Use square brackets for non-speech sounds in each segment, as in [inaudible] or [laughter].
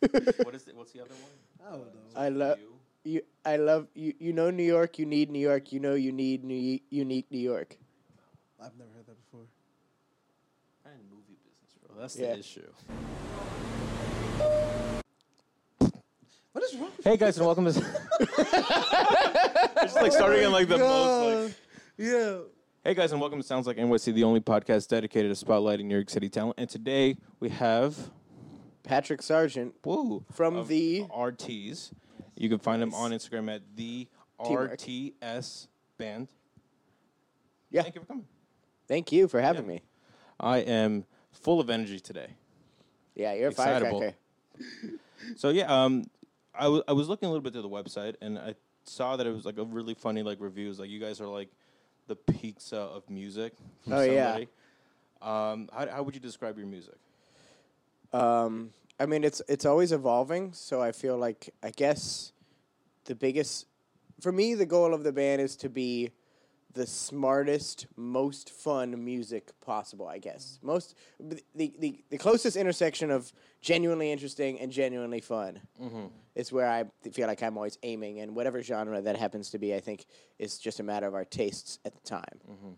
what is it? What's the other one? I don't know. I love You. you. I love you. You know New York. You need New York. You know you need New unique New York. I've never heard that before. I'm in movie business, bro. Well, that's Yeah. the issue. What is wrong? Hey guys, and welcome to. [laughs] it's like starting in like the most. Like, oh, Yeah. hey guys, and welcome to Sounds Like NYC, the only podcast dedicated to spotlighting New York City talent. And today we have Patrick Sargent. woo From of the- RTs. You can find him on Instagram at the Teamwork. RTS band. Yeah. Thank you for coming. Thank you for having Yeah. me. I am full of energy today. Yeah, you're a Excitable. firecracker. So yeah, um, I wa- I was looking a little bit through the website and I saw that it was like a really funny like reviews. Like you guys are like the pizza of music. from Oh, yeah. somebody. Um, how how would you describe your music? Um, I mean, it's it's always evolving. So I feel like I guess the biggest for me, the goal of the band is to be the smartest, most fun music possible. I guess most the the, the closest intersection of genuinely interesting and genuinely fun is where I feel like I'm always aiming. And whatever genre that happens to be, I think is just a matter of our tastes at the time.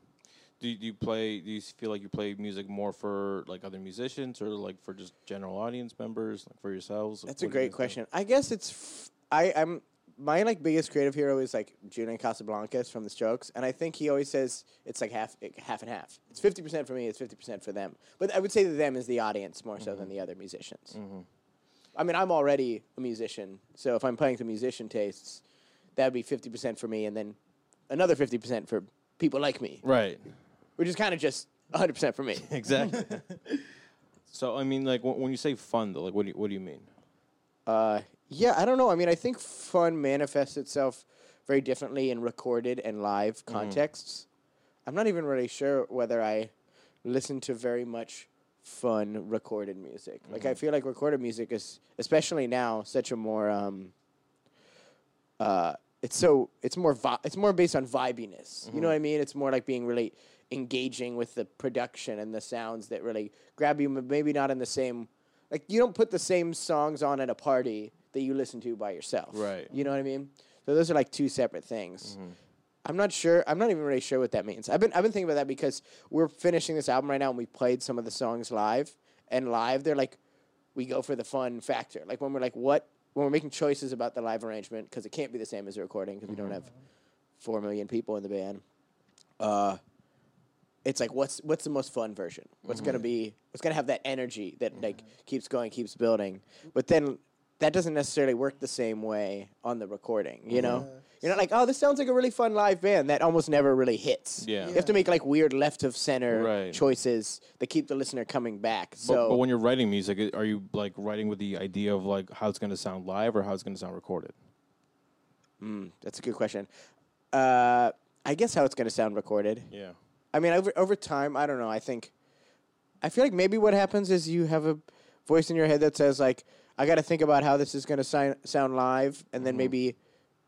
Do you, do you play? Do you feel like you play music more for like other musicians or like for just general audience members, like for yourselves? That's a what you great question. I guess it's f- I I'm my like biggest creative hero is like Julian Casablancas from The Strokes, and I think he always says it's like half half and half. It's fifty percent for me. It's fifty percent for them. But I would say that them is the audience more so than mm-hmm. the other musicians. Mm-hmm. I mean, I'm already a musician, so if I'm playing to musician tastes, that would be fifty percent for me, and then another fifty percent for people like me, Right. Which is kind of just hundred percent for me. [laughs] Exactly. [laughs] so I mean, like when, when you say fun, though, like what do you, what do you mean? Uh, yeah, I don't know. I mean, I think fun manifests itself very differently in recorded and live contexts. I'm not even really sure whether I listen to very much fun recorded music. Like, I feel like recorded music is, especially now, such a more. Um, uh, it's so it's more vi- it's more based on vibiness. You know what I mean? It's more like being really engaging with the production and the sounds that really grab you. Maybe not in the same like you don't put the same songs on at a party that you listen to by yourself. Right. You know what I mean? So those are like two separate things. I'm not sure. I'm not even really sure what that means. I've been I've been thinking about that because we're finishing this album right now and we played some of the songs live. And live, they're like, we go for the fun factor. Like when we're like, what when we're making choices about the live arrangement because it can't be the same as a recording because we don't have four million people in the band. Uh, it's like what's what's the most fun version? What's gonna mm-hmm. be what's gonna have that energy that mm-hmm. like keeps going, keeps building. But then that doesn't necessarily work the same way on the recording. You know, mm-hmm. you're not like, oh, this sounds like a really fun live band. That almost never really hits. Yeah. you have to make like weird left of center Right. choices that keep the listener coming back. But, So but when you're writing music, are you like writing with the idea of like how it's going to sound live or how it's going to sound recorded? Mm, that's a good question. Uh, I guess how it's gonna sound recorded. Yeah. I mean, over over time, I don't know. I think, I feel like maybe what happens is you have a voice in your head that says like, I got to think about how this is going to sound sound live, and then mm-hmm. maybe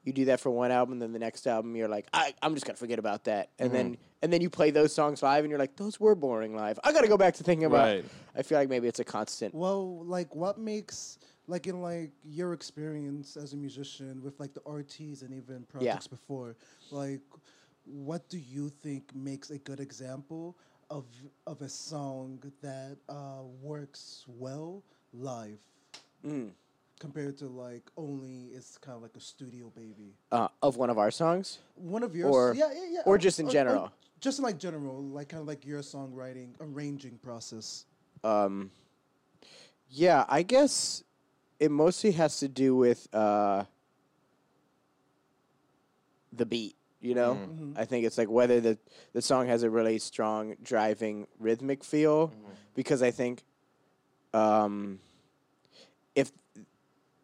you do that for one album, then the next album you're like, I, I'm just gonna forget about that, and then mm-hmm. and then you play those songs live, and you're like, those were boring live. I got to go back to thinking about. Right. I feel like maybe it's a constant. Well, like what makes like in like your experience as a musician with like the RTs and even projects before, like what do you think makes a good example of of a song that uh, works well live compared to like only it's kind of like a studio baby. Uh, of one of our songs. One of yours, Or- yeah, yeah, yeah, or just in general? just in like general, like kind of like your songwriting arranging process. um, Yeah, I guess it mostly has to do with uh, the beat. You know, mm-hmm. Mm-hmm. I think it's like whether the the song has a really strong driving rhythmic feel, mm-hmm. because I think, um, if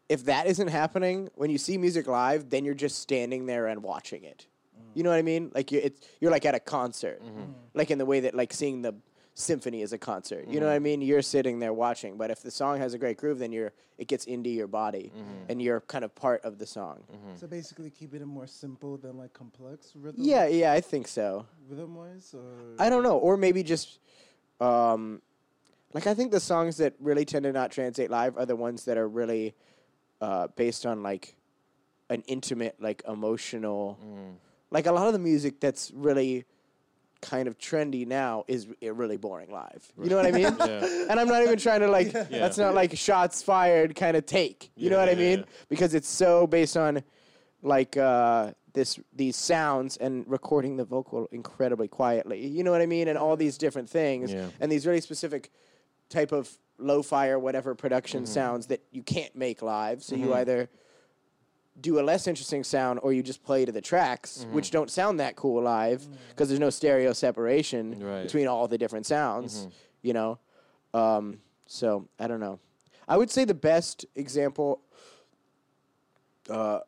if that isn't happening when you see music live, then you're just standing there and watching it. You mm. know what I mean? Like you, it's you're like at a concert, like in the way that like seeing the symphony is a concert. You know what I mean? You're sitting there watching, but if the song has a great groove, then you're it gets into your body, and you're kind of part of the song. So basically, keeping it more simple than like complex rhythm. Yeah, yeah, I think so. rhythm wise, or I don't know, or maybe just, um, like I think the songs that really tend to not translate live are the ones that are really uh, based on like an intimate, like emotional, Mm. like a lot of the music that's really kind of trendy now is really boring live. You know what I mean? [laughs] Yeah. And I'm not even trying to like. [laughs] Yeah. That's not like shots fired kind of take. You know Yeah, what I mean? Because it's so based on like uh, this these sounds and recording the vocal incredibly quietly. You know what I mean? And all these different things and these really specific type of lo-fi or whatever production Mm-hmm. sounds that you can't make live. So you either do a less interesting sound or you just play to the tracks Mm-hmm. which don't sound that cool live because there's no stereo separation Right. Mm-hmm. between all the different sounds you know um, so i don't know i would say the best example uh,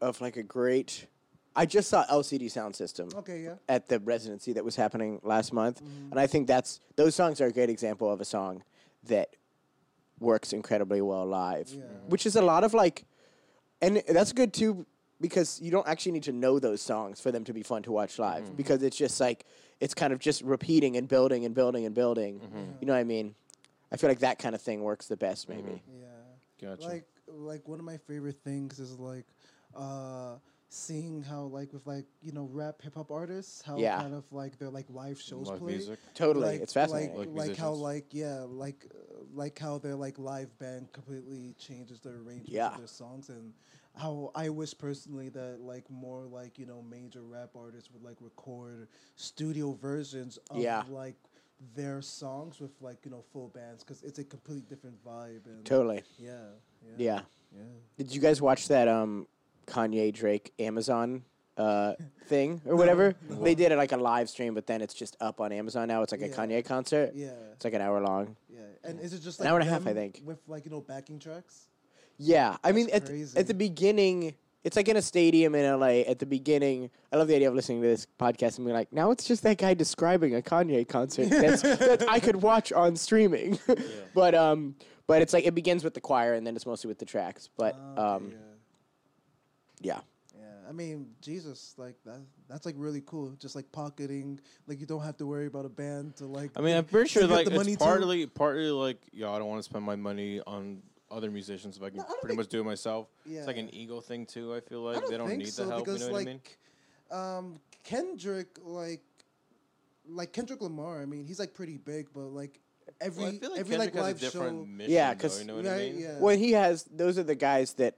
of like a great i just saw LCD Soundsystem Okay, yeah. at the residency that was happening last month, Mm-hmm. and I think that's those songs are a great example of a song that works incredibly well live, Yeah. which is a lot of like, and that's good too because you don't actually need to know those songs for them to be fun to watch live Mm-hmm. because it's just like it's kind of just repeating and building and building and building. Mm-hmm. You know what I mean? I feel like that kind of thing works the best, maybe. Yeah. Gotcha. Like like one of my favorite things is like uh seeing how like with like, you know, rap hip hop artists, how Yeah. kind of like their like live shows Live play. music. Totally, Like, it's fascinating. Like, Like like how like yeah, like uh, like how their like live band completely changes their arrangement Yeah. of their songs and how I wish personally that like more like, you know, major rap artists would like record studio versions of Yeah. like their songs with like, you know, full bands cuz it's a completely different vibe and totally. yeah. Yeah. Yeah. Yeah. Did you guys watch that um Kanye Drake Amazon uh [laughs] thing or whatever? They did it like a live stream, but then it's just up on Amazon now. It's like a Yeah. Kanye concert. Yeah. It's like an hour long. Yeah. And is it just An like hour and a half, I think. with like, you know, backing tracks? Yeah, I mean at th- crazy. at the beginning, it's like in a stadium in LA. At the beginning, I love the idea of listening to this podcast and being like, now it's just that guy describing a Kanye concert [laughs] that's, that I could watch on streaming. [laughs] but um, but it's like it begins with the choir and then it's mostly with the tracks. But okay, um, yeah. Yeah. Yeah, I mean, Jesus, like that. That's like really cool. Just like pocketing, like you don't have to worry about a band to like. I mean, I'm pretty sure like the money it's to. partly partly like yo, I don't want to spend my money on other musicians if I can No, I pretty think- much do it myself. It's like an ego thing too. I feel I like don't they don't think need so the help. You because know what I like, mean? um, Kendrick, like, like Kendrick Lamar. I mean, he's like pretty big, but like every Well, I feel like every Kendrick like has live a different show. mission. Yeah, because you know what I mean. yeah. Well, he has those are the guys that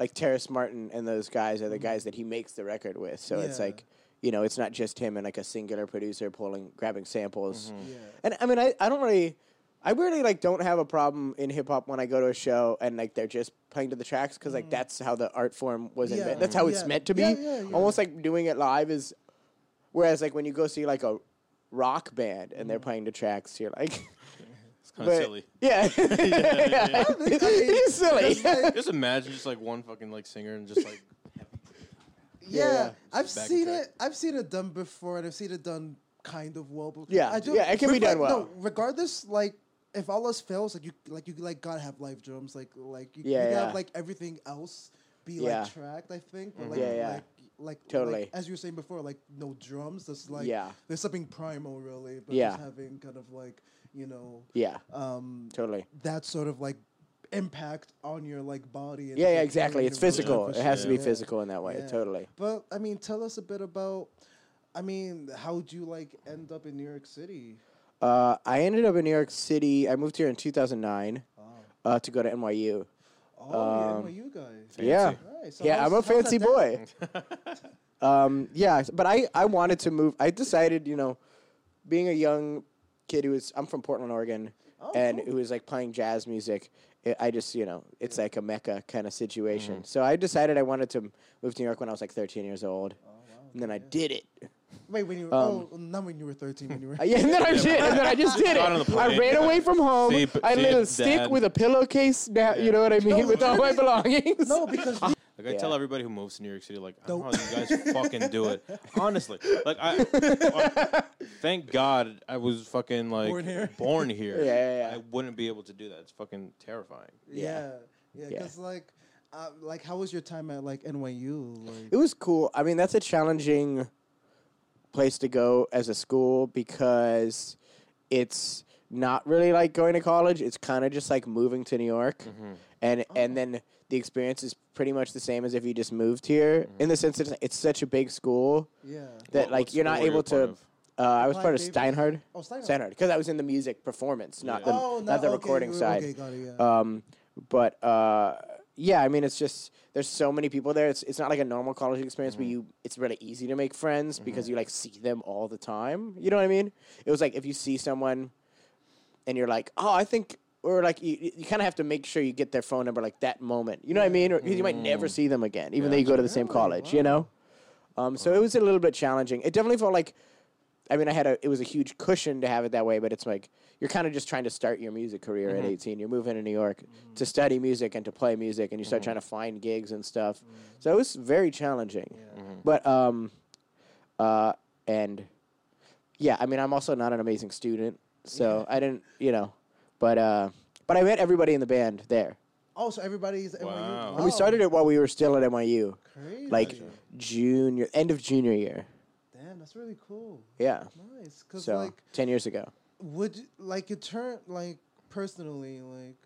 like Terrace Martin and those guys are the Mm-hmm. guys that he makes the record with. So it's like you know, it's not just him and like a singular producer pulling grabbing samples. Mm-hmm. Yeah. And I mean, I, I don't really, I really like don't have a problem in hip hop when I go to a show and like they're just playing to the tracks because like that's how the art form was Mm. Yeah. invented. That's how it's meant to be. Yeah, yeah, yeah. Almost like doing it live is, whereas like when you go see like a rock band and they're Mm. playing to tracks, you're like, [laughs] It's kind of silly. [laughs] [laughs] yeah, yeah. think- I it mean, is silly. Just imagine just like one fucking like singer and just like [laughs] Yeah, Yeah. I've back seen track. it. I've seen it done before, and I've seen it done kind of well. But Yeah, I do, yeah, it can be done well. no, regardless, like if all else fails, like you, like you, like gotta have live drums, like, like you, Yeah, you yeah. have like everything else be Yeah. like tracked. I think, but mm-hmm. like, Yeah, yeah. like, like, Totally. like, as you were saying before, like no drums. That's like, Yeah. there's something primal, really. But Yeah. just having kind of like, you know, yeah, um, totally. that sort of like impact on your like body. And Yeah, yeah, exactly. It's physical. It has to be Yeah. physical in that way. Yeah. Totally. But I mean, tell us a bit about. I mean, how'd you like end up in New York City? Uh, I ended up in New York City. I moved here in 2009 Oh, uh, to go to NYU. oh Um, yeah, NYU guys. Yeah. Nice. So yeah, I'm a fancy boy. [laughs] um, yeah, but I, I wanted to move. I decided, you know, being a young kid who was, I'm from Portland, Oregon, Oh, and cool. who was like playing jazz music. It, I just, you know, it's like a mecca kind of situation. Mm-hmm. So I decided I wanted to move to New York when I was like 13 years old, Oh, wow, and then I did it. Wait, when you were um, oh, not when you were thirteen, when you were Uh, [laughs] yeah, and then I [laughs] did, and then I just did it. I plane. ran away from home. See, p- I see lit a stick Dad. with a pillowcase. Now, you know what I mean, No, with all my belongings. no because the- [laughs] Like I Yeah. tell everybody who moves to New York City, like I don't know Don't- how you guys fucking do it. [laughs] Honestly, like I, I- [laughs] thank God I was fucking like Born here. [laughs] born here. Yeah, yeah, yeah. I wouldn't be able to do that. It's fucking terrifying. yeah, yeah, Yeah. because like, uh, like how was your time at like NYU? Like, It was cool. I mean, that's a challenging place to go as a school because it's not really like going to college. It's kind of just like moving to New York, Mm-hmm. and and then the experience is pretty much the same as if you just moved here. In the sense that it's, it's such a big school Yeah. that What- like you're not school you able to. Uh, I was Clive part of Davis. Steinhardt. Oh, Steinhardt. Steinhardt, because I was in the music performance, not Yeah. the oh, not the okay, recording you- side. Okay, got it. Yeah. Um, but uh, yeah, I mean, it's just there's so many people there. It's it's not like a normal college experience where you it's really easy to make friends because you like see them all the time. You know what I mean? It was like if you see someone and you're like, oh, I think. Or like you, you kind of have to make sure you get their phone number like that moment. You know what I mean? Or 'cause you might never see them again, even though you go to the same Really? college. You know. Um, so it was a little bit challenging. It definitely felt like, I mean, I had a it was a huge cushion to have it that way, but it's like you're kind of just trying to start your music career at 18. You're moving to New York to study music and to play music, and you start trying to find gigs and stuff. So it was very challenging. But um, uh, and yeah, I mean, I'm also not an amazing student, so I didn't, you know, but uh, but I met everybody in the band there. oh, so everybody's Wow. NYU. And we started it while we were still at NYU, Crazy. like junior, end of junior year. Damn, that's really cool. Yeah. Nice, cause So like, ten years ago. would you- like it turn like personally like.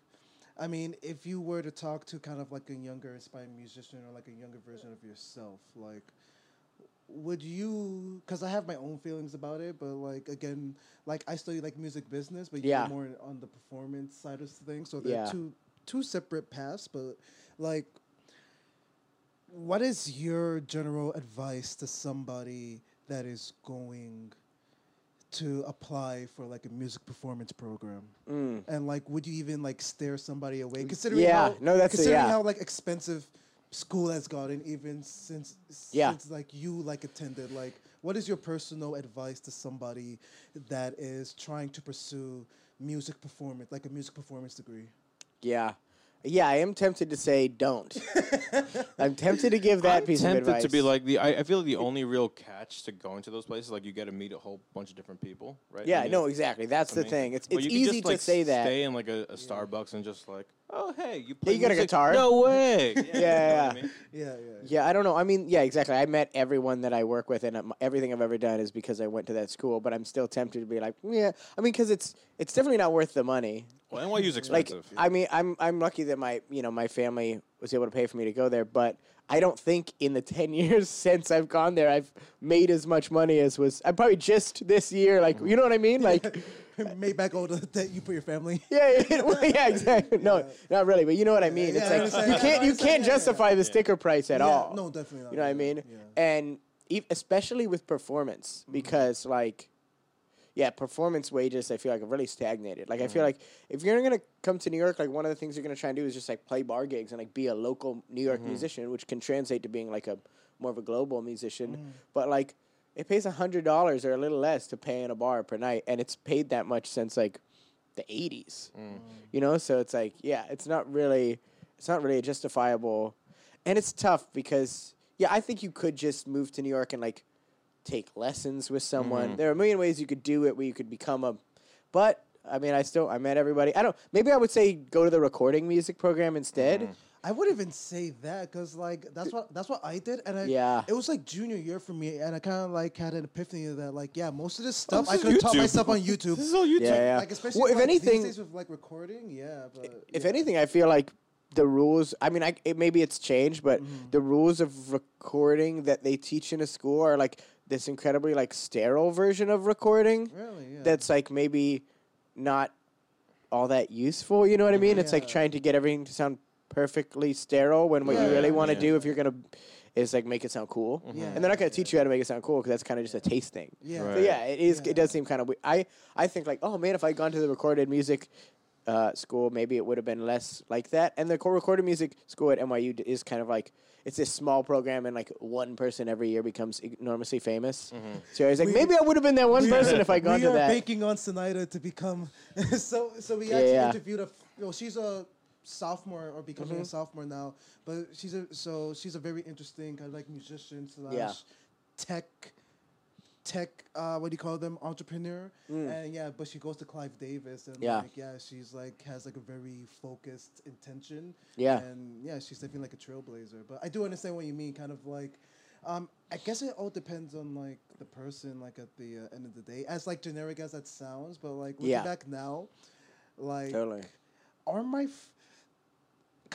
I mean, if you were to talk to kind of like a younger aspiring musician or like a younger version of yourself, like, would you? Because I have my own feelings about it, but like again, like I study like music business, but Yeah. you're more on the performance side of things, so they're Yeah. two two separate paths. But like, what is your general advice to somebody that is going to apply for like a music performance program? Mm. And like, would you even like stare somebody away? Considering Yeah, how, no, that's a- considering yeah. how like expensive school has gotten, even since Yeah. since like you like attended. Like, what is your personal advice to somebody that is trying to pursue music performance, like a music performance degree? Yeah. Yeah, I am tempted to say don't. [laughs] I'm tempted to give that I'm piece tempted of advice. to be like the. I, I feel like the only real catch to going to those places, like you get to meet a whole bunch of different people, right? yeah, And no, exactly. That's the amazing. thing. It's it's you easy just, to like, say that. Stay in like a, a Starbucks and just like, oh hey, you play you got a music? guitar? No way. [laughs] yeah, you know I yeah. mean? Yeah, yeah. Yeah, I don't know. I mean, yeah, exactly. I met everyone that I work with, and um, everything I've ever done is because I went to that school. But I'm still tempted to be like, yeah. I mean, because it's it's definitely not worth the money. Well, NYU's Like, expensive. I mean, I'm I'm lucky that my you know my family was able to pay for me to go there, but I don't think in the [laughs] ten years since I've gone there, I've made as much money as was. I probably just this year, like you know what I mean, like. [laughs] Made back all the that you put your family. Yeah, yeah, [laughs] well, yeah, exactly. No, not really, but you know what I mean. yeah, it's like you can't you can't Yeah, yeah, justify the sticker price at Yeah, all. No, definitely not. You know what I mean? Yeah. And especially with performance, mm-hmm. because like, yeah, performance wages I feel like have really stagnated. Like I feel mm-hmm. like if you're gonna come to New York, like one of the things you're gonna try and do is just like play bar gigs and like be a local New York mm-hmm. musician, which can translate to being like a more of a global musician. Mm. But like, it pays a hundred dollars or a little less to pay in a bar per night, and it's paid that much since like the '80s. Mm. You know, so it's like, yeah, it's not really, it's not really justifiable, and it's tough because, yeah, I think you could just move to New York and like take lessons with someone. There are a million ways you could do it where you could become a, but I mean, I still I met everybody. I don't. Maybe I would say go to the recording music program instead. I would even say that because like that's what that's what I did, and I, Yeah. it was like junior year for me, and I kind of like had an epiphany that like yeah, most of this stuff this I is could taught myself on YouTube. [laughs] this is all YouTube. Yeah, yeah. Like especially Well, if like, anything- these days with like recording, yeah. But if yeah. anything, I feel like the rules. I mean, I it, maybe it's changed, but Mm-hmm. the rules of recording that they teach in a school are like this incredibly like sterile version of recording. really, yeah. That's like maybe not all that useful. You know what I mean? It's like trying to get everything to sound perfectly sterile when what Yeah, you really yeah, want to yeah. do if you're gonna is like make it sound cool. Yeah, And they're not gonna yeah. teach you how to make it sound cool because that's kind of just a taste thing. yeah. So yeah, it is. Yeah. It does seem kind of. I I think like, oh man, if I'd gone to the recorded music uh, school, maybe it would have been less like that. And the co- recorded music school at NYU is kind of like it's this small program, and like one person every year becomes enormously famous. So I was like, We- maybe I would have been that one We- person if I'd gone we to are that. banking on Sinida to become [laughs] so. So we actually yeah. interviewed a. Well, she's a sophomore or becoming Mm-hmm. a sophomore now, but she's a so she's a very interesting kind of like musician slash Yeah. tech. Tech, uh, what do you call them? Entrepreneur, and yeah, but she goes to Clive Davis, and Mm. Yeah. like, yeah, she's like has like a very focused intention, Yeah. and yeah, she's definitely like a trailblazer. But I do understand what you mean, kind of like, um, I guess it all depends on like the person, like at the uh, end of the day. As like generic as that sounds, but like looking Yeah. back now, like Totally. are my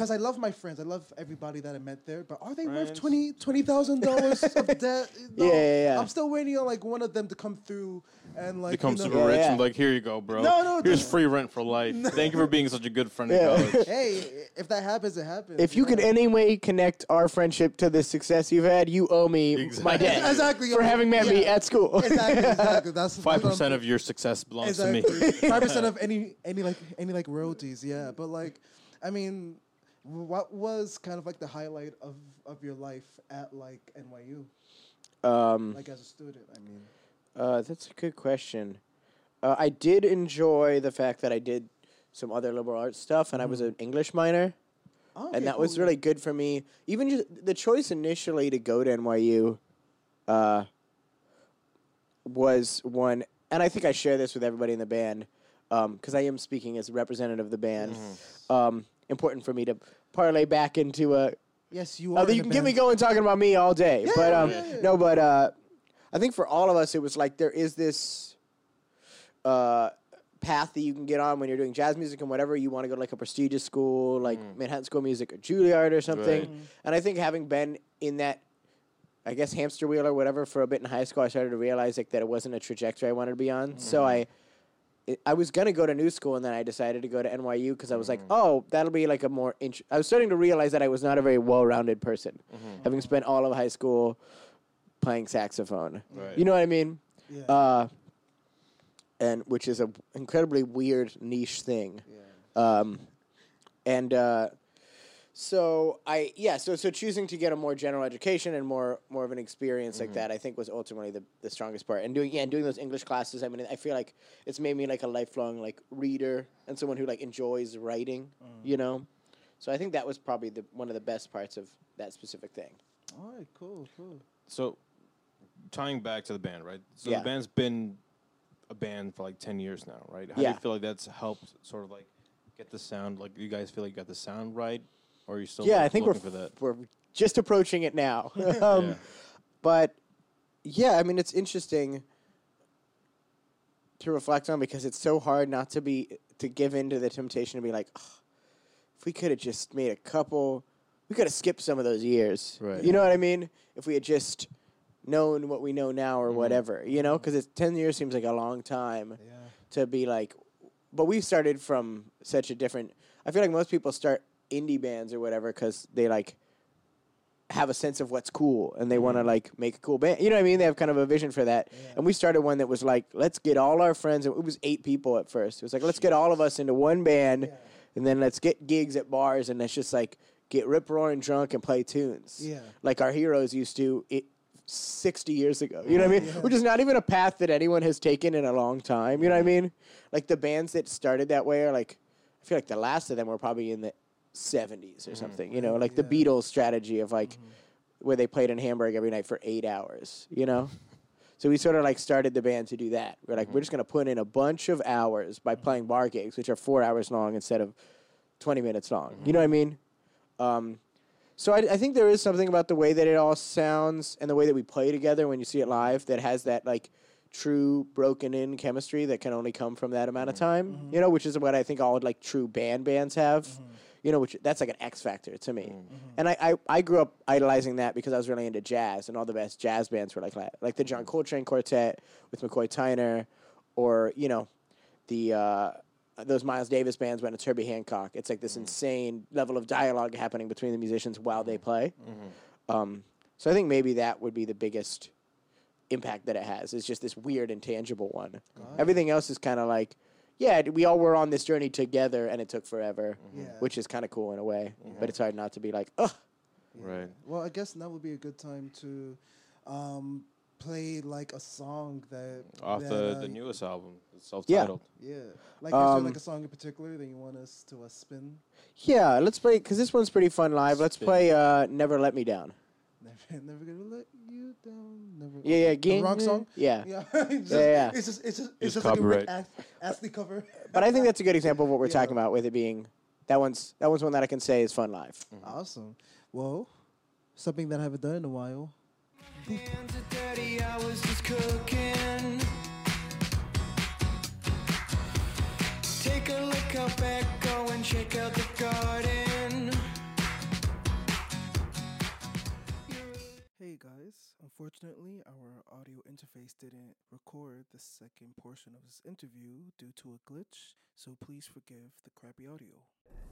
because I love my friends, I love everybody that I met there, but are they worth twenty twenty thousand dollars of [laughs] debt? Yeah, yeah, yeah. I'm still waiting on like one of them to come through and like Become you know, super Yeah, rich yeah. and like, here you go, bro. No, no, Here's the- free rent for life. Thank you for being such a good friend in Yeah. college. [laughs] Hey, if that happens, it happens. If you could know? any way connect our friendship to the success you've had, you owe me my debt [laughs] Exactly, for having met me at school. exactly, exactly. That's Five percent of your success belongs to me. Five percent of any any like any like royalties, yeah. But like, I mean, what was kind of like the highlight of of your life at like NYU, um, like as a student? I mean, uh, that's a good question. Uh, I did enjoy the fact that I did some other liberal arts stuff, and I was an English minor, oh, and okay, that was really good for me. Even just the choice initially to go to NYU, uh, was one, and I think I share this with everybody in the band, because I am speaking as a representative of the band. Um, important for me to parlay back into a yes, you are. Although you can get me going talking about me all day, Yeah, but um, yeah, yeah. no, but uh, I think for all of us, it was like there is this uh, path that you can get on when you're doing jazz music and whatever. You want to go to like a prestigious school, like Manhattan School of Music or Juilliard or something. Right. And I think having been in that, I guess hamster wheel or whatever for a bit in high school, I started to realize like that it wasn't a trajectory I wanted to be on. So I. it- I was gonna go to new school, and then I decided to go to NYU because I was like, "Oh, that'll be like a more." Int-. I was starting to realize that I was not a very well-rounded person, having spent all of high school playing saxophone. Right. You know what I mean? Yeah. Uh, and which is a incredibly weird niche thing. yeah. Um, and uh, so I yeah so so choosing to get a more general education and more more of an experience like mm-hmm. that I think was ultimately the, the strongest part and doing yeah and doing those English classes I mean I feel like it's made me like a lifelong like reader and someone who like enjoys writing mm. you know so I think that was probably the one of the best parts of that specific thing All right, cool, cool. So, tying back to the band, right? So Yeah. the band's been a band for like ten years now, right? How do you feel like that's helped sort of like get the sound? Like, you guys feel like you got the sound right, or are you still yeah I think we're for that? we're just approaching it now [laughs] um, Yeah. but yeah I mean it's interesting to reflect on because it's so hard not to be to give in to the temptation to be like "Ugh, if we could have just made a couple we could have skipped some of those years Right. you know what i mean if we had just known what we know now or Mm-hmm. whatever you know because 10 years seems like a long time Yeah. to be like but we started from such a different i feel like most people start indie bands or whatever because they like have a sense of what's cool and they want to mm-hmm. like make a cool band. You know what i mean? They have kind of a vision for that. Yeah. and we started one that was like let's get all our friends and it was eight people at first. It was like let's get all of us into one band Yeah. and then let's get gigs at bars and let's just like get rip roaring drunk and play tunes. Yeah. like our heroes used to it 60 years ago. You know what i mean? Yeah. which is not even a path that anyone has taken in a long time. You know what i mean? Like the bands that started that way are like i feel like the last of them were probably in the 70s or mm-hmm. something you know like the Yeah. beatles strategy of like mm-hmm. where they played in hamburg every night for eight hours you know? So we sort of like started the band to do that. We're like we're mm-hmm. just going to put in a bunch of hours by playing bar gigs which are four hours long instead of 20 minutes long you know what i mean? Um, so I, I think there is something about the way that it all sounds and the way that we play together when you see it live that has that like true broken in chemistry that can only come from that amount of time. You know, which is what I think all like true band bands have. You know, which that's like an X factor to me. Mm-hmm. Mm-hmm. And I, I I grew up idolizing that because I was really into jazz and all the best jazz bands were like that. Like the John mm-hmm. Coltrane Quartet with McCoy Tyner or, you know, the uh, those Miles Davis bands went to Herbie Hancock. It's like this insane level of dialogue happening between the musicians while they play. Um, so I think maybe that would be the biggest impact that it has. It's just this weird intangible one. Everything else is kind of like, yeah, we all were on this journey together, and it took forever, Yeah. which is kind of cool in a way. But it's hard not to be like, ugh. Right. Well, I guess now would be a good time to um, play like a song that Off that, the, uh, the newest album, it's self-titled. Yeah, yeah. like is there Um, like a song in particular that you want us to uh, spin? Yeah, let's play because this one's pretty fun live. Let's Spin. play uh, "Never Let Me Down." Never, never gonna let you down. Never. Yeah, yeah, The wrong song. Yeah. Yeah, [laughs] it's just, Yeah, yeah. It's just, it's just, Just it's just like a Rick copyright. Astley cover. [laughs] But I think that's a good example of what we're [laughs] Yeah. talking about with it being that one's that one's one that I can say is fun live. Mm-hmm. Awesome. Well, something that I haven't done in a while. Hands are dirty, I was just cooking. Take a look out back, go and check out the garden. Guys, unfortunately, our audio interface didn't record the second portion of this interview due to a glitch, so please forgive the crappy audio.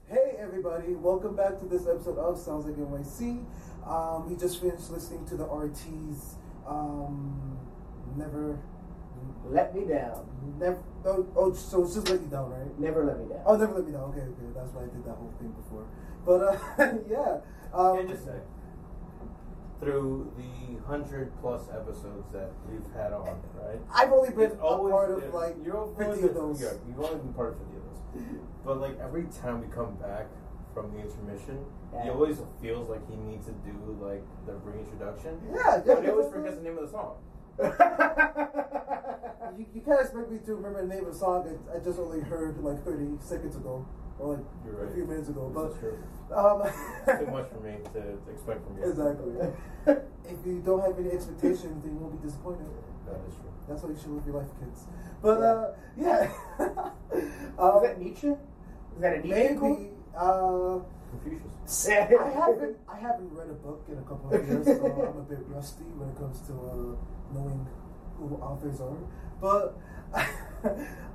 Hey everybody, welcome back to this episode of Sounds Like NYC. Um, we just finished listening to the RT's um, Never, Let me down. Never, oh, oh, so it's just Let You Down, right? Never let me down. Oh, Never Let Me Down, okay, okay, that's why I did that whole thing before. But uh, [laughs] yeah. Um, Can just say, through the hundred plus episodes that we've had on, right? I've only been It's a always part of like you're always 50 been- of those. Yeah, you've only been part of fifty of those. But like every time we come back from the intermission, he always feels like he needs to do like the reintroduction. Yeah, But he always forgets the name of the song. [laughs] You, you can't expect me to remember the name of the song I just only heard like 30 seconds ago or like You're right. a few minutes ago. This But true. um, [laughs] [laughs] Too much for me to, to expect from you. exactly. [laughs] if you don't have any expectations, then you won't be disappointed. That is true. That's how you should live your life, kids. But uh, yeah, um, Is that Nietzsche? Is that a Nietzsche quote? maybe. Uh, Confucius. I haven't I haven't read a book in a couple of years, so I'm a bit rusty when it comes to uh, knowing who authors are. But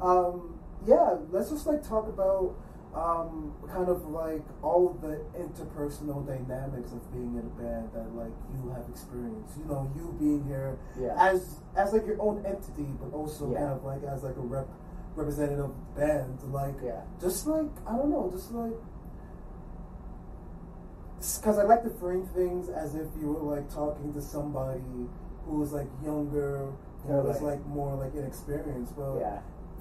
um, yeah, let's just like talk about um, kind of like all the interpersonal dynamics of being in a band that like you have experienced. You know, you being here Yeah. as as like your own entity, but also Yeah. kind of like as like a rep representative of the band. Like Yeah. just like I don't know, just like because I like to frame things as if you were like talking to somebody who was like younger, who was Totally. like more like inexperienced. But Yeah.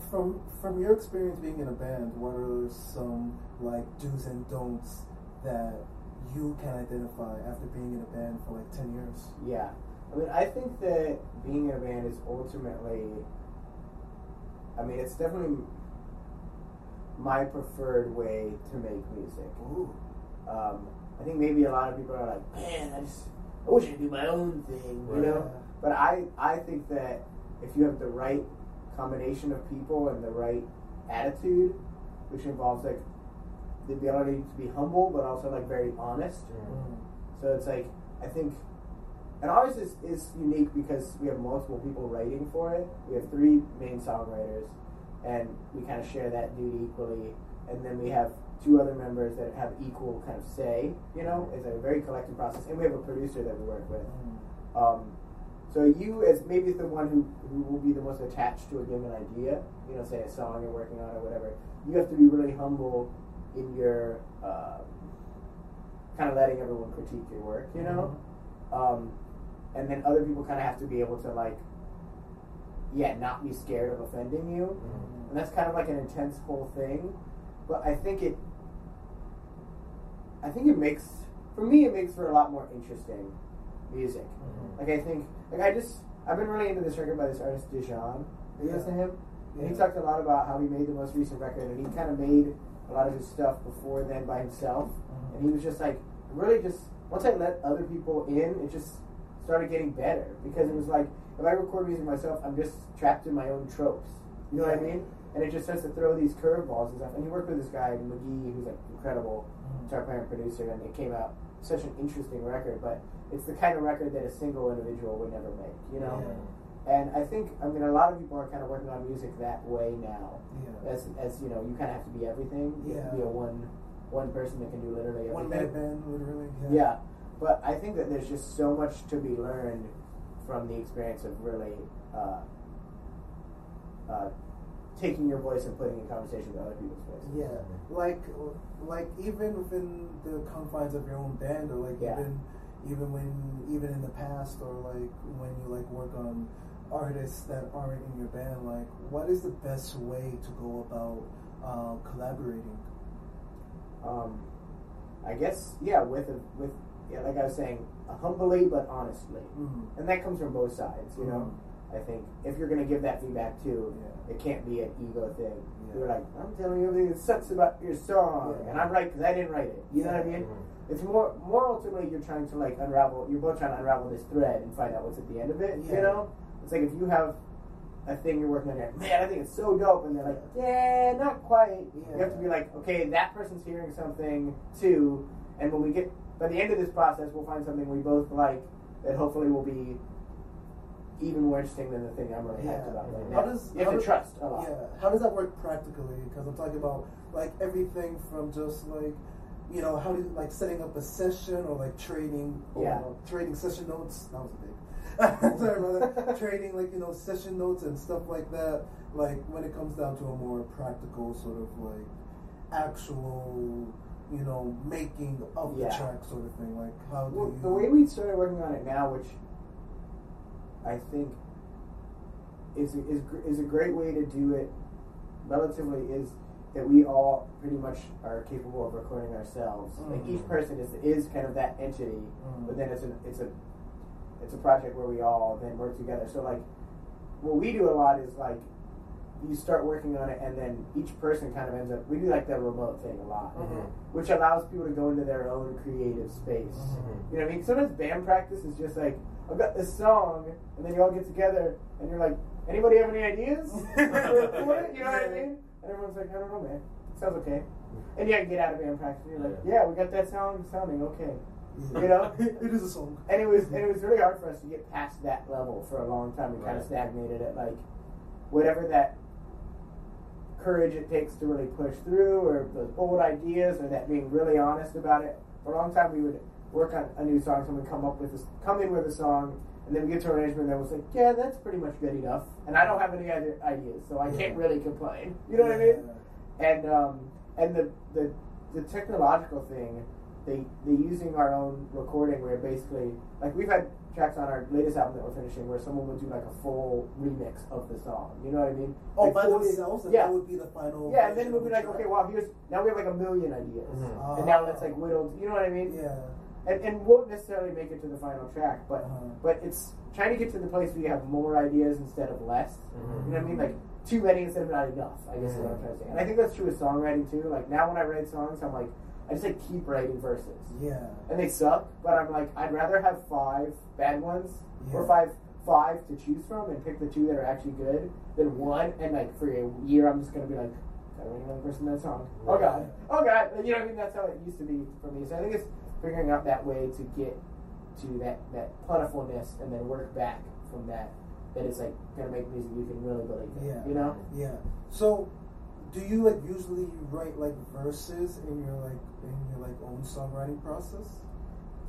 From from your experience being in a band, what are some like do's and don'ts that you can identify after being in a band for like ten years? Yeah. I mean, I think that being in a band is ultimately, I mean, it's definitely my preferred way to make music. Ooh. Um, I think maybe a lot of people are like, man, I just, I wish I could do my own thing, you Right. know? But I, I think that if you have the right combination of people and the right attitude, which involves like the ability to be humble, but also like very honest, Mm. so it's like I think, and ours is, is unique because we have multiple people writing for it. We have three main songwriters, and we kind of share that duty equally. And then we have two other members that have equal kind of say. You know, it's a very collective process, and we have a producer that we work with. Mm. Um, so you, as maybe the one who, who will be the most attached to a given idea, you know, say a song you're working on or whatever, you have to be really humble in your uh, kind of letting everyone critique your work, you know. Um, and then other people kind of have to be able to like, yeah, not be scared of offending you, and that's kind of like an intense whole thing. But I think it, I think it makes, for me, it makes for a lot more interesting music. Like I think, like I just, I've been really into this record by this artist Dijon. Have you Yeah. listened to him? And he talked a lot about how he made the most recent record, and he kind of made a lot of his stuff before then by himself. Mhm. And he was just like, really just once I let other people in, it just started getting better because it was like if I record music myself, I'm just trapped in my own tropes. You know what I mean? And it just starts to throw these curveballs and stuff. And he worked with this guy Mk.gee, who's like incredible Mhm. guitar player and producer, and it came out such an interesting record. But it's the kind of record that a single individual would never make. You know? And I think, I mean, a lot of people are kind of working on music that way now. Yeah. As, as you know, you kind of have to be everything. You have to be a one one person that can do literally everything. One man band, literally. Yeah, but I think that there's just so much to be learned from the experience of really uh, uh, taking your voice and putting in conversation with other people's voices. Yeah, like like even within the confines of your own band, or like Yeah. even even when even in the past, or like when you like work on artists that aren't in your band, like what is the best way to go about uh, collaborating? Um, I guess yeah, with a, with yeah, like I was saying, humbly but honestly, Mm. and that comes from both sides. You know, I think if you're gonna give that feedback too, Yeah. it can't be an ego thing. Yeah. You're like, I'm telling you everything that sucks about your song, Yeah. and I'm right because I didn't write it. You know what I mean? It's more more ultimately you're trying to like unravel. You're both trying to unravel this thread and find out what's at the end of it. You know, it's like if you have a thing you're working on, you're like, man, I think it's so dope, and they're like, yeah, not quite. You have to be like, okay, that person's hearing something too, and when we get by the end of this process, we'll find something we both like that hopefully will be even more interesting than the thing I'm really hyped Yeah. about right How now. does- you have how to does- trust a lot. Yeah. How does that work practically? Because I'm talking about like everything from just like, you know, how do you like setting up a session or like trading, or, Yeah. you know, trading session notes. That was a big. [laughs] Sorry about that. [laughs] trading like you know session notes and stuff like that. Like when it comes down to a more practical sort of like actual, you know, making of Yeah. the track sort of thing. Like how do Well, you? the way we started working on it now, which I think is is is a great way to do it, relatively, is that we all pretty much are capable of recording ourselves. Like each Mhm. person is is kind of that entity, Mhm. but then it's a it's a it's a project where we all then work together. So like, what we do a lot is like. You start working on it, and then each person kind of ends up. We do like the remote thing a lot, Mhm. which allows people to go into their own creative space. Mhm. You know what I mean? Sometimes band practice is just like, I've got this song, and then you all get together, and you're like, anybody have any ideas? [laughs] [laughs] You know what I mean? And everyone's like, I don't know, man. Sounds okay. And yeah, you get out of band practice, and you're like, yeah, we got that sound sounding okay. [laughs] You know? it is a song. And it was and it was really hard for us to get past that level for a long time. We kind of stagnated at like whatever that courage it takes to really push through, or the bold ideas, or that being really honest about it. For a long time, we would work on a new song, someone come up with this, come in with a song, and then we get to an arrangement that was like, yeah, that's pretty much good enough, and I don't have any other ideas, so I can't really complain. You know what I mean? and um, and the, the the technological thing, they they using our own recording where basically like we've had tracks on our latest album that we're finishing where someone would do like a full remix of the song. You know what I mean? Oh, Like by fully- themselves, and yeah. that would be the final. Yeah, and then of be like, okay, well, here's now we have like a million ideas, Mhm. and now let's like whittled. You know what I mean? Yeah. And, and won't necessarily make it to the final track, but Uh-huh. but it's trying to get to the place where you have more ideas instead of less. Mhm. You know what I mean? Like too many instead of not enough. I guess is what I'm trying to say. And I think that's true with songwriting too. Like now when I write songs, I'm like, I just like keep writing verses, Yeah. and they suck. But I'm like, I'd rather have five bad ones or five five to choose from and pick the two that are actually good than one. And like for a year, I'm just gonna be like, gotta write another verse in that song. Oh god, oh god. You know what I mean? That's how it used to be for me. So I think it's figuring out that way to get to that that plentifulness and then work back from that. That it's like gonna make music you can really believe in. Yeah. You know? Yeah. So, do you like usually write like verses in your like in your like own songwriting process?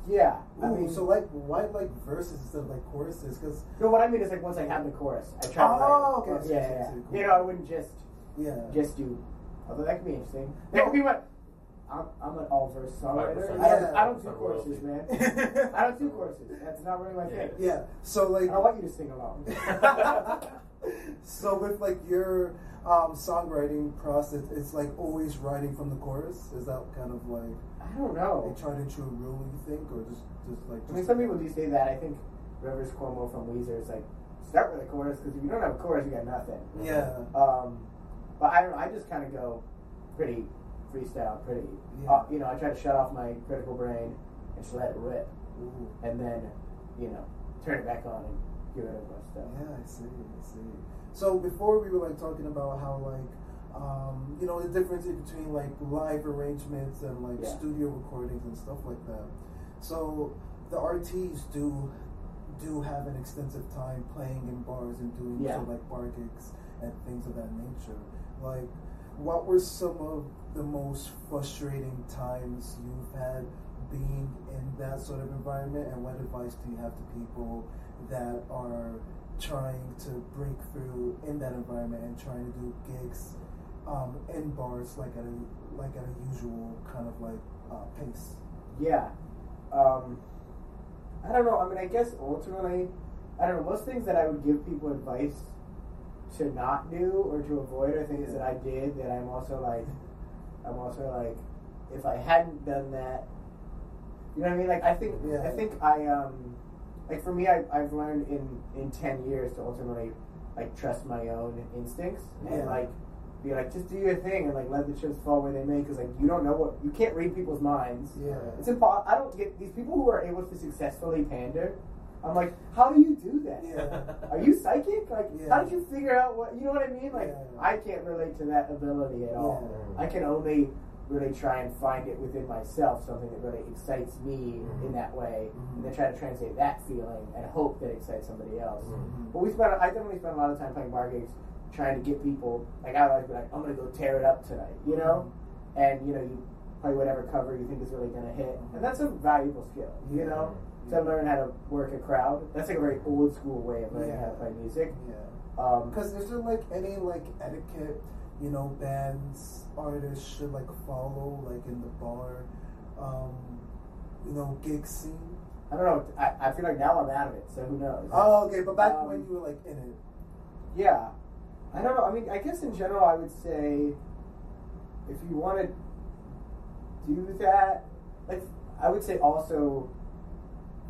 Yeah. I Ooh, mean, so like why like verses instead of like choruses? Because no, what I mean is like once I have the chorus, I try to Oh, write. okay. Yeah, I yeah, yeah. Cool. You know, I wouldn't just yeah. just do. Although that could be interesting. That could be what. I'm, I'm an all verse songwriter. 5%. I don't, Yeah. I don't do Not choruses, man. [laughs] I don't do choruses. That's not really my thing. yeah. So like I want you to sing along. [laughs] so with like your um, songwriting process, it's like always writing from the chorus. Is that kind of like I don't know. know. tried into a rule you think, or just just like? I mean, some people do say that. I think Rivers Cuomo from Weezer is like start with a chorus because if you don't have a chorus, you got nothing. Yeah. Um, but I don't know. I just kind of go pretty freestyle, pretty. Yeah. Uh, you know, I try to shut off my critical brain and just let it rip, Ooh. and then you know turn it back on and get rid of my stuff. Yeah, I see. I see. So before we were like talking about how like um, you know the difference between like live arrangements and like Yeah. studio recordings and stuff like that. So the RTs do do have an extensive time playing in bars and doing Yeah. like bar gigs and things of that nature. Like, what were some of the most frustrating times you've had being in that sort of environment, and what advice do you have to people that are trying to break through in that environment and trying to do gigs um, in bars like at a like at a usual kind of like uh, pace? Yeah. Um, I don't know. I mean, I guess ultimately, I don't know. Most things that I would give people advice to not do or to avoid are things that I did that I'm also like, I'm also like, if I hadn't done that, you know what I mean? Like, I think, Yeah. I think I, um, like for me, I, I've learned in, in 10 years to ultimately, like, trust my own instincts Yeah. and, like, be like, just do your thing and like let the chips fall where they may, because like you don't know what you can't read people's minds. Yeah. It's impossible. I don't get these people who are able to successfully pander. I'm like, how do you do that? Yeah. [laughs] Are you psychic? Like, Yeah. how did you figure out what? You know what I mean? Like, Yeah. I can't relate to that ability at all. I can only really try and find it within myself, something that really excites me Mm-hmm. in that way, Mhm. and then try to translate that feeling and hope that excites somebody else. Mhm. But we spent, I definitely spent a lot of time playing bar gigs, trying to get people. Like I would always be like, I'm gonna go tear it up tonight, you know, Mm-hmm. and you know you play whatever cover you think is really gonna hit, and that's a valuable skill, you know, to learn how to work a crowd. That's like a very old school way of learning how to play music. Yeah. Um, Because is there like any like etiquette, you know, bands, artists should like follow like in the bar, um, you know, gig scene? I don't know. I, I feel like now I'm out of it, so who knows? Oh, okay, but back Um, when you were like in it. Yeah. I don't know. I mean, I guess in general, I would say if you want to do that, like, I would say also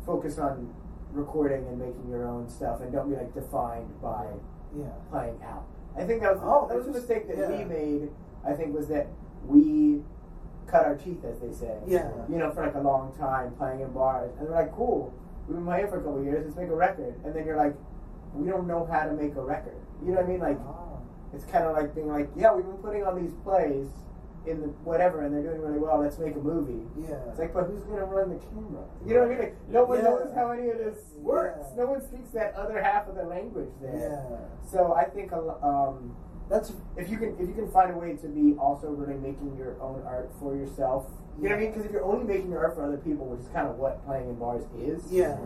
focus on recording and making your own stuff and don't be like defined by Yeah. playing out. I think that was, Oh, that was a mistake that we made, I think, was that we cut our teeth, as they say. Yeah. You know, for like a long time playing in bars. And we're like, cool, we've been playing for a couple years, let's make a record. And then you're like, we don't know how to make a record. You know what I mean? Like, Ah. it's kind of like being like, yeah, we've been putting on these plays in the whatever, and they're doing really well. Let's make a movie. Yeah. It's like, but who's gonna run the camera? You know what I mean? Like, no one Yeah. knows how any of this works. Yeah. No one speaks that other half of the language there. yeah. So I think um, That's if you can if you can find a way to be also really making your own art for yourself. You know what I mean? Because if you're only making your art for other people, which is kind of what playing in bars is, yeah.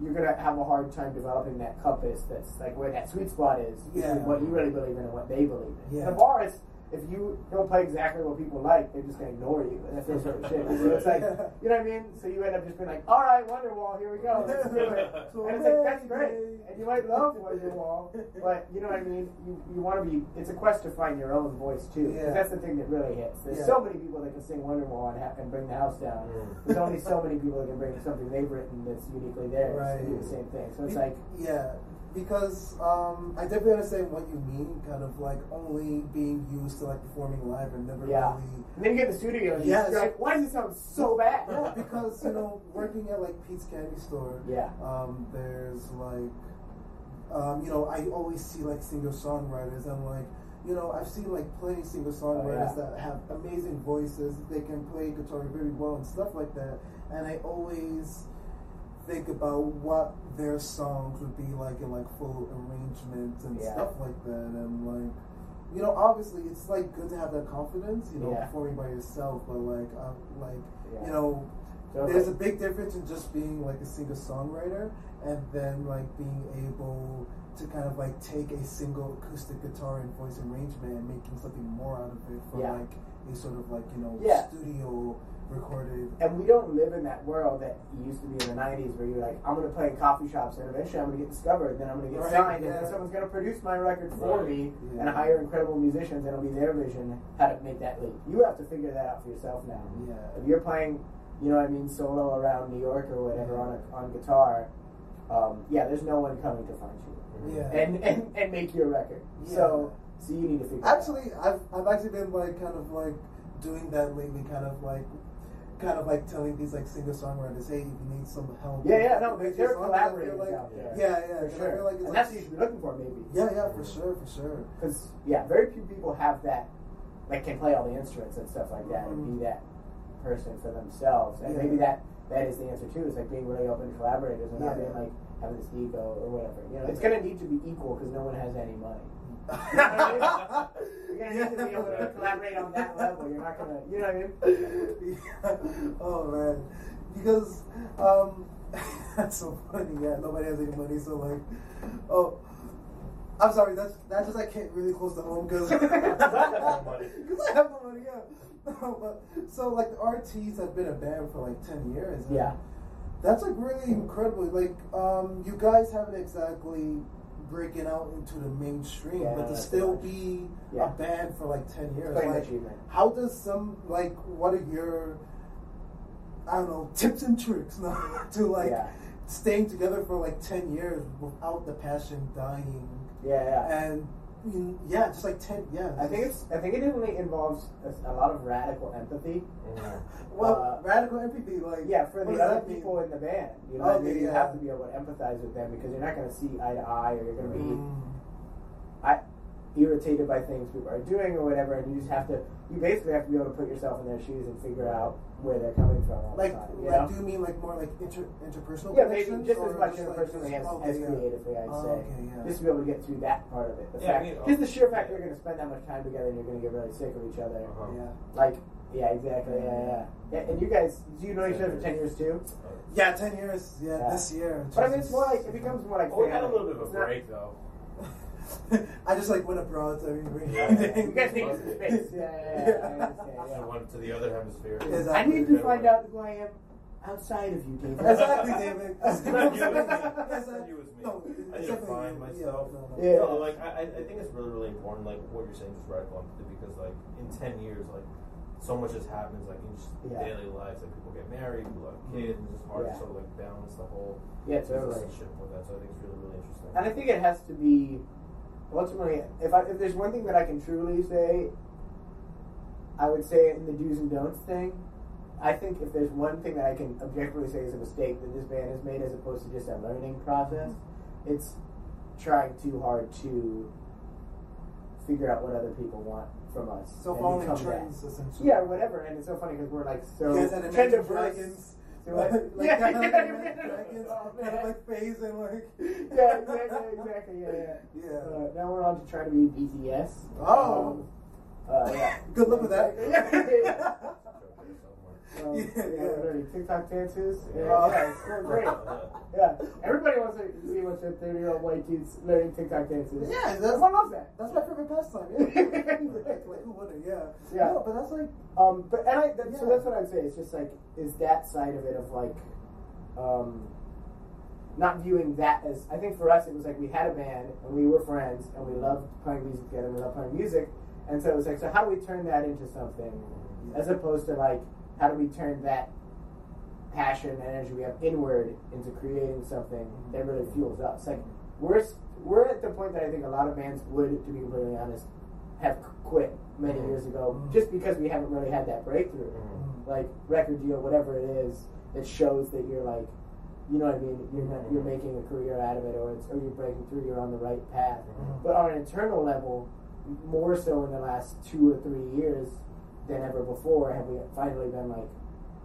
you're gonna have a hard time developing that compass that's like where that sweet spot is Yeah. what you really believe in and what they believe in. Yeah. A bar, it's if you don't play exactly what people like, they're just gonna ignore you, and that's sort of shit. So it's like, you know what I mean? So you end up just being like, all right, Wonderwall, here we go, let's do it. And it's like that's great, and you might love Wonderwall, but you know what I mean? You you want to be. It's a quest to find your own voice too, because Yeah. that's the thing that really hits. There's Yeah. so many people that can sing Wonderwall and, ha- and bring the house down. Mm. There's only so many people that can bring something they've written that's uniquely theirs Right. and do the same thing. So it's like, yeah, because um, I definitely understand what you mean. Kind of like only being used to like performing live and never Yeah. really. and then you get in the studio and Yes. you're like, why does it sound so bad? Yeah, because you know, working at like Pete's Candy Store. Yeah. Um, there's like, um, you know, I always see like singer songwriters and like. You know, I've seen like plenty singer songwriters Oh, yeah. that have amazing voices. They can play guitar very well and stuff like that. And I always think about what their songs would be like in like full arrangements and Yeah. stuff like that. And like, you know, obviously it's like good to have that confidence, you know, Yeah. performing by yourself. But like, um, like, Yeah. you know, there's a big difference in just being like a singer songwriter and then like being able to kind of like take a single acoustic guitar and voice arrangement and making something more out of it for like a sort of like you know studio recorded. And we don't live in that world that used to be in the 90s where you're like, I'm going to play in coffee shops and eventually I'm going to get discovered, then I'm going to get Right, signed, and then someone's going to produce my record for Right. me Yeah. and hire incredible musicians, and it'll be their vision how to make that leap. You have to figure that out for yourself now. Yeah. If you're playing, you know what I mean, solo around New York or whatever on, a, on guitar, um, yeah, there's no one coming to find you Yeah. and, and, and make your record. So, so you need to figure. Actually, I've I've actually been like kind of like doing that lately, kind of like. Kind of like telling these like singer songwriters, hey, you need some help. Yeah, yeah, no, with there your are song, I feel collaborators like- out there. Yeah, yeah, for sure. like it's and like- that's what you should be looking for, maybe. Yeah, yeah, for sure, for sure. Because yeah, very few people have that, like can play all the instruments and stuff like that, and Mhm. be that person for themselves. And Yeah. maybe that that is the answer too. Is like being really open to collaborators and not Yeah. being like having this ego or whatever. You know, it's gonna need to be equal because no one has any money. You're gonna need to be able to collaborate on that level. You're not gonna, you know what I mean? Yeah. [laughs] Oh man, because um, [laughs] that's so funny. Yeah, nobody has any money, so like, oh, I'm sorry. That's that's just I like hit really close to home because [laughs] money. I have no money. Yeah. but, so like the RTs have been a band for like ten years. Yeah. That's like really incredible. Like um, you guys haven't exactly breaking out into the mainstream, Yeah, but to still be Yeah. a band for like ten years. Like. How does some like what are your I don't know tips and tricks [laughs] no, to like Yeah. staying together for like ten years without the passion dying Yeah, yeah. and yeah, just like ten. Yeah, I think it's. I think it definitely involves a, a lot of radical empathy. [laughs] well, uh, radical empathy. Like Yeah, for the other that mean? people in the band, you know, Okay, what I mean? you have to be able to empathize with them because you're not going to see eye to eye, or you're going to be Mm. I, irritated by things people are doing or whatever, and you just have to. You basically have to be able to put yourself in their shoes and figure out where they're coming from all Like, the time. You like, do you mean like more like inter interpersonal? Yeah, maybe just as or much just, like, interpersonally just- as, okay, as yeah. creatively, I'd Oh, say. okay, yeah. Just to be able to get through that part of it. The Yeah, I fact, mean, just the sheer fact yeah. you're going to spend that much time together and you're going to get really sick of each other. Uh-huh. Yeah. Like, yeah, exactly. Yeah, yeah. Yeah, and you guys, do you know each other for 10 years too? Yeah, ten years. Yeah, Yeah. this year. But I mean, it's more like, it becomes more like Oh, we had a little bit of a break though. [laughs] I just like went abroad. So I mean, Yeah. You guys need some space. Yeah, yeah, yeah. I yeah. went to the other hemisphere. Exactly. I need to find out who I am outside of you, David. [laughs] Exactly, David. It's not you, it's me. It's not you, it's me. No, I need to find you. myself. Yeah, no, no. Yeah. No, like I, I- I think it's really, really important, like what you're saying, is radical empathy, because like in ten years, like so much just happens, like in just Yeah. daily lives, like people get married, people have mm-hmm. kids, and it's hard Yeah. to sort of like balance the whole Yeah, totally. relationship with that. So I think it's really, really interesting. And I think it has to be ultimately if I if there's one thing that I can truly say, I would say in the do's and don'ts thing. I think if there's one thing that I can objectively say is a mistake that this band has made as opposed to just a learning process, it's trying too hard to figure out what other people want from us. So following trends, essentially. Yeah, whatever. And it's so funny because we're like so You guys had trend Imagine. Dragons. Like, [laughs] yeah, [laughs] of [laughs] yeah, yeah. Dragons, Oh, kind of like phase and like. yeah, exactly, exactly, yeah, yeah. Yeah. Uh, now we're on to try to be BTS. Oh. Um, uh, yeah. Good luck with that. Yeah, [laughs] um, Yeah, yeah, yeah. what TikTok dances. Yeah, Oh. yeah, [laughs] great. Yeah, everybody wants to see a your thirty-year-old white dudes learning TikTok dances. Yeah, that's- everyone loves that. That's my favorite pastime. Yeah. [laughs] like, like, who wouldn't? Yeah. Yeah. No, but that's like. Um, but and I that, so that's what I'd say. It's just like is that side of it of like, um, not viewing that as I think for us it was like we had a band and we were friends and we loved playing music together. and We loved playing music, and so it was like so how do we turn that into something, as opposed to like how do we turn that passion and energy we have inward into creating something that really fuels us. Like we're we're at the point that I think a lot of bands would, to be completely honest, have quit many mm-hmm. years ago mm-hmm. just because we haven't really had that breakthrough, mm-hmm. like record deal, whatever it is that shows that you're like, you know what I mean? You're not, you're making a career out of it, or it's, or you're breaking through. You're on the right path. But on an internal level, more so in the last two or three years than ever before, have we finally been like,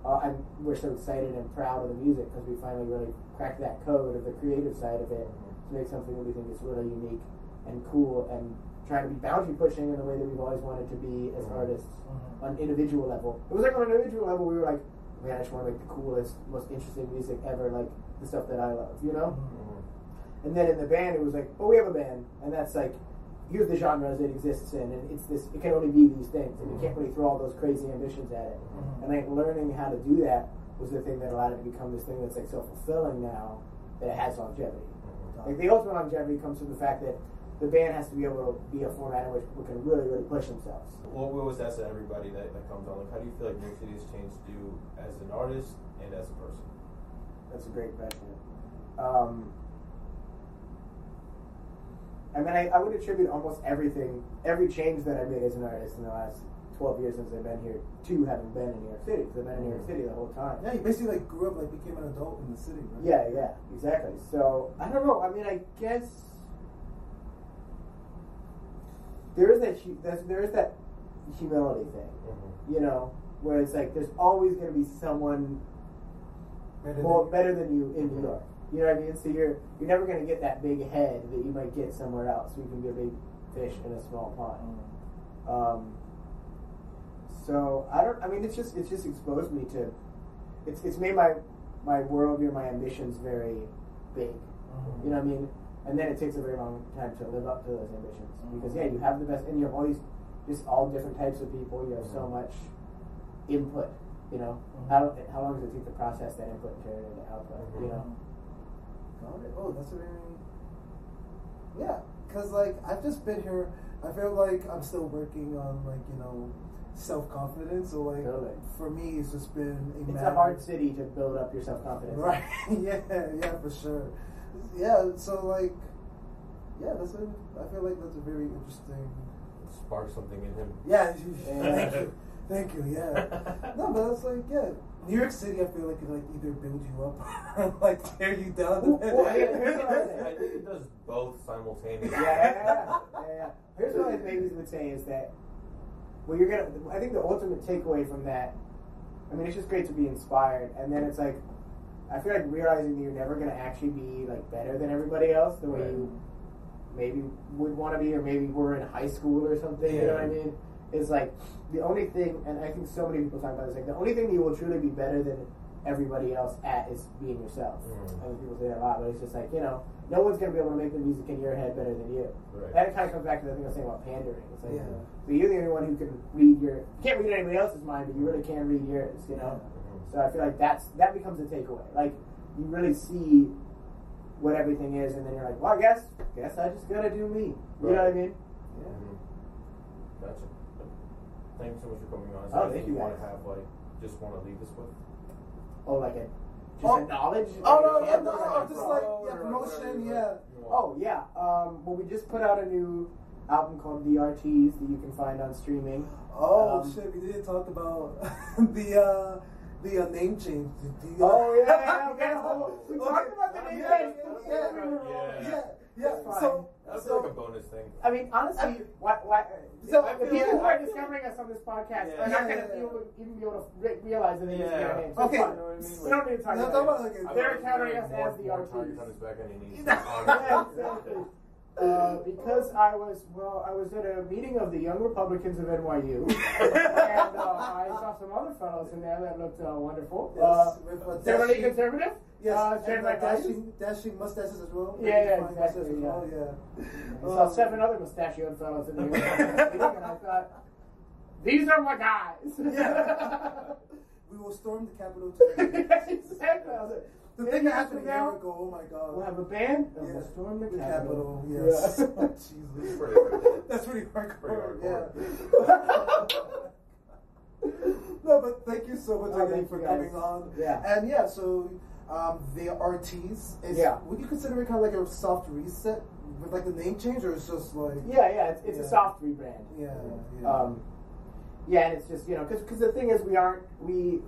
uh, I'm, we're so excited and proud of the music because we finally really cracked that code of the creative side of it to make something that we think is really unique and cool and trying to be boundary pushing in the way that we've always wanted to be as mm-hmm. artists mm-hmm. on an individual level. It was like on an individual level, we were like, man, I just want to make the coolest, most interesting music ever, like the stuff that I love, you know? Mm-hmm. And then in the band, it was like, oh, we have a band, and that's like, here's the genres it exists in, and it's this. It can only be these things, and you can't really throw all those crazy ambitions at it. And like learning how to do that was the thing that allowed it to become this thing that's like so fulfilling now that it has longevity. Like the ultimate longevity comes from the fact that the band has to be able to be a format in which people can really, really push themselves. What, what was that to everybody that, that comes on? Like, how do you feel like New York City has changed you as an artist and as a person? That's a great question. Um, I mean, I, I would attribute almost everything, every change that I made as an artist in the last 12 years since I've been here to having been in New York City. Because I've been in New York mm. City the whole time. Yeah, you basically like grew up, like became an adult in the city, right? Yeah, yeah, exactly. So I don't know. I mean, I guess there is that there is that humility thing, mm-hmm. you know, where it's like there's always going to be someone Better more than- better than you in New mm-hmm. York. You know what I mean? So you're you're never going to get that big head that you might get somewhere else. You can be a big fish in a small pond. Mm. Um, so I don't. I mean, it's just it's just exposed me to. It's it's made my my worldview, my ambitions very big. Mm-hmm. You know what I mean? And then it takes a very long time to live up to those ambitions mm-hmm. because yeah, you have the best, and you have all these just all different types of people. You have so mm-hmm. much input. You know, how how long does it take to process that input and turn it into output? You know. Got it. Oh, that's a very. Yeah, cause like I've just been here. I feel like I'm still working on like you know self confidence. So like Totally. for me, it's just been a It's matter a hard city to build up your self confidence. Right. [laughs] yeah. Yeah. For sure. Yeah. So like, yeah, that's a, I feel like that's a very interesting. Spark something in him. Yeah, thank you, thank you. Yeah, [laughs] no, but that's like yeah, New York City. I feel like it like either build you up or [laughs] like tear you down. Well, well, yeah, here's I was [laughs] I think it does both simultaneously. yeah, yeah, yeah, yeah, yeah. Here's what I maybe would say is that, well, you're gonna. I think the ultimate takeaway from that, I mean, it's just great to be inspired, and then it's like, I feel like realizing that you're never gonna actually be like better than everybody else the way Right. you maybe would want to be, or maybe were in high school or something. You know what I mean? It's like the only thing, and I think so many people talk about this. Like the only thing that you will truly be better than everybody else at is being yourself. Mm. I think people say that a lot, but it's just like you know, no one's gonna be able to make the music in your head better than you. Right. That kind of comes back to the thing I was saying about pandering. It's like, Yeah. so you're the only one who can read your, you can't read anybody else's mind, but you really can read yours, you know? Mhm. So I feel like that's, that becomes a takeaway. Like, you really see what everything is, and then you're like, well, I guess, guess I just gotta do me. You know what I mean? Mhm. Gotcha. Thank you so much for coming on. Is Oh, thank anything you, want to have, like, just want to leave this with? Oh, like a, just Oh. a knowledge? Oh Like a no, no, no, like no, just like yeah, promotion, you yeah. want. Oh yeah. Um, well, we just put out a new album called The RTs that you can find on streaming. Oh Um, shit, we didn't talk about [laughs] the uh the uh, name change. The, the, uh, Oh yeah, yeah, [laughs] okay. Oh, We talked about the name change. yeah, Yeah, we Yeah. Yeah, yeah. That's fine. So, That's so like a bonus thing. I mean, honestly, why, why, So, the I feel people like- who are discovering us on this podcast Yeah. are not going to yeah. feel, even be able to re- realize that they just Yeah. get a name. So Okay. it's. You know I mean? We don't need to talk No, about it. They're I encountering us as the RTs. targets on his back and he needs [laughs] yeah, exactly. Uh, because I was well, I was at a meeting of the Young Republicans of NYU, [laughs] and uh, I saw some other fellows in there that looked uh, wonderful. Yes, uh, Generally dashing- conservative. Yes, uh, and like uh, dashing, dashing mustaches as well. Yeah, yeah, Fine exactly, mustaches as yeah. well, yeah. I saw uh, seven other mustachioed fellows in the meeting, and I thought, these are my guys. Yeah. [laughs] We will storm the Capitol today. [laughs] exactly. I was like, The thing that happened a year now, ago, oh my god. We'll have a band. and Yeah. We'll storm the The Capitol. Capitol, yes. Yeah. [laughs] Jesus. Pretty hardcore. That's pretty hardcore. Pretty Yeah. no, but thank you so much Oh, again for coming on. Yeah. And yeah, so um, the RTs is Yeah. would you consider it kind of like a soft reset with like the name change, or it's just like Yeah, yeah. It's, it's Yeah. a soft rebrand. yeah, yeah. Um, yeah, and it's just you know because the thing is we aren't we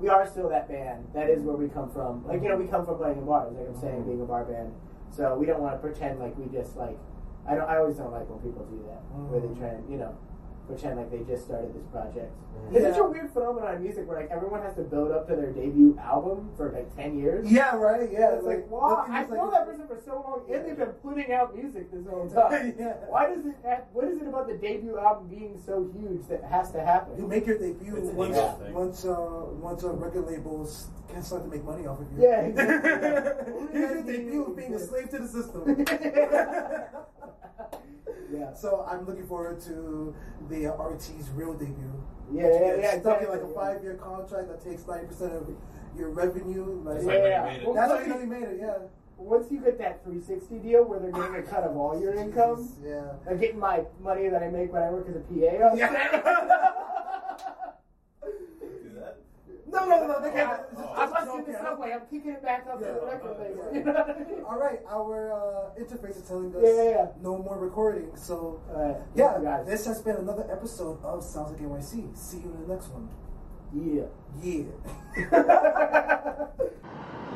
we are still that band. That is where we come from. Like you know we come from playing in bars. Like I'm saying, being a bar band. So we don't want to pretend like we just like. I don't. I always don't like when people do that, where they Mhm. try and you know pretend like they just started this project. Mhm. It's such a weird phenomenon in music where like everyone has to build up to their debut album for like ten years. yeah, right. Yeah, It's like, the why? I is, know like- that person for so long, and they've been putting out music this whole [laughs] time. Yeah. Why does it? Have, what is it about the debut album being so huge that has to happen? You make your debut It's once once uh, once uh, record labels can start to make money off of you. Yeah, [laughs] exactly. Here's your debut of being a slave to the system. [laughs] yeah. So I'm looking forward to the uh, RT's real debut. Yeah, yeah, Get yeah, Stuck in like a five year contract that takes ninety percent of your revenue. Like, That's Yeah, like when yeah. made it. Well, that's how once you know you made it. Yeah. Once you get that 360 deal where they're getting a cut of all your income, Jesus, Yeah. they're getting my money that I make when I work as a PA. on Do that? No, no, no. They can't. it's just- I'm just busting the joking. subway. I'm kicking it back up to the Yeah. record label. Yeah. [laughs] You know what I mean? All right, our uh, interface is telling us Yeah, yeah, yeah. no more recording. So Alright, yeah, this has been another episode of Sounds Like NYC. See you in the next one. Yeah. Yeah. [laughs] [laughs]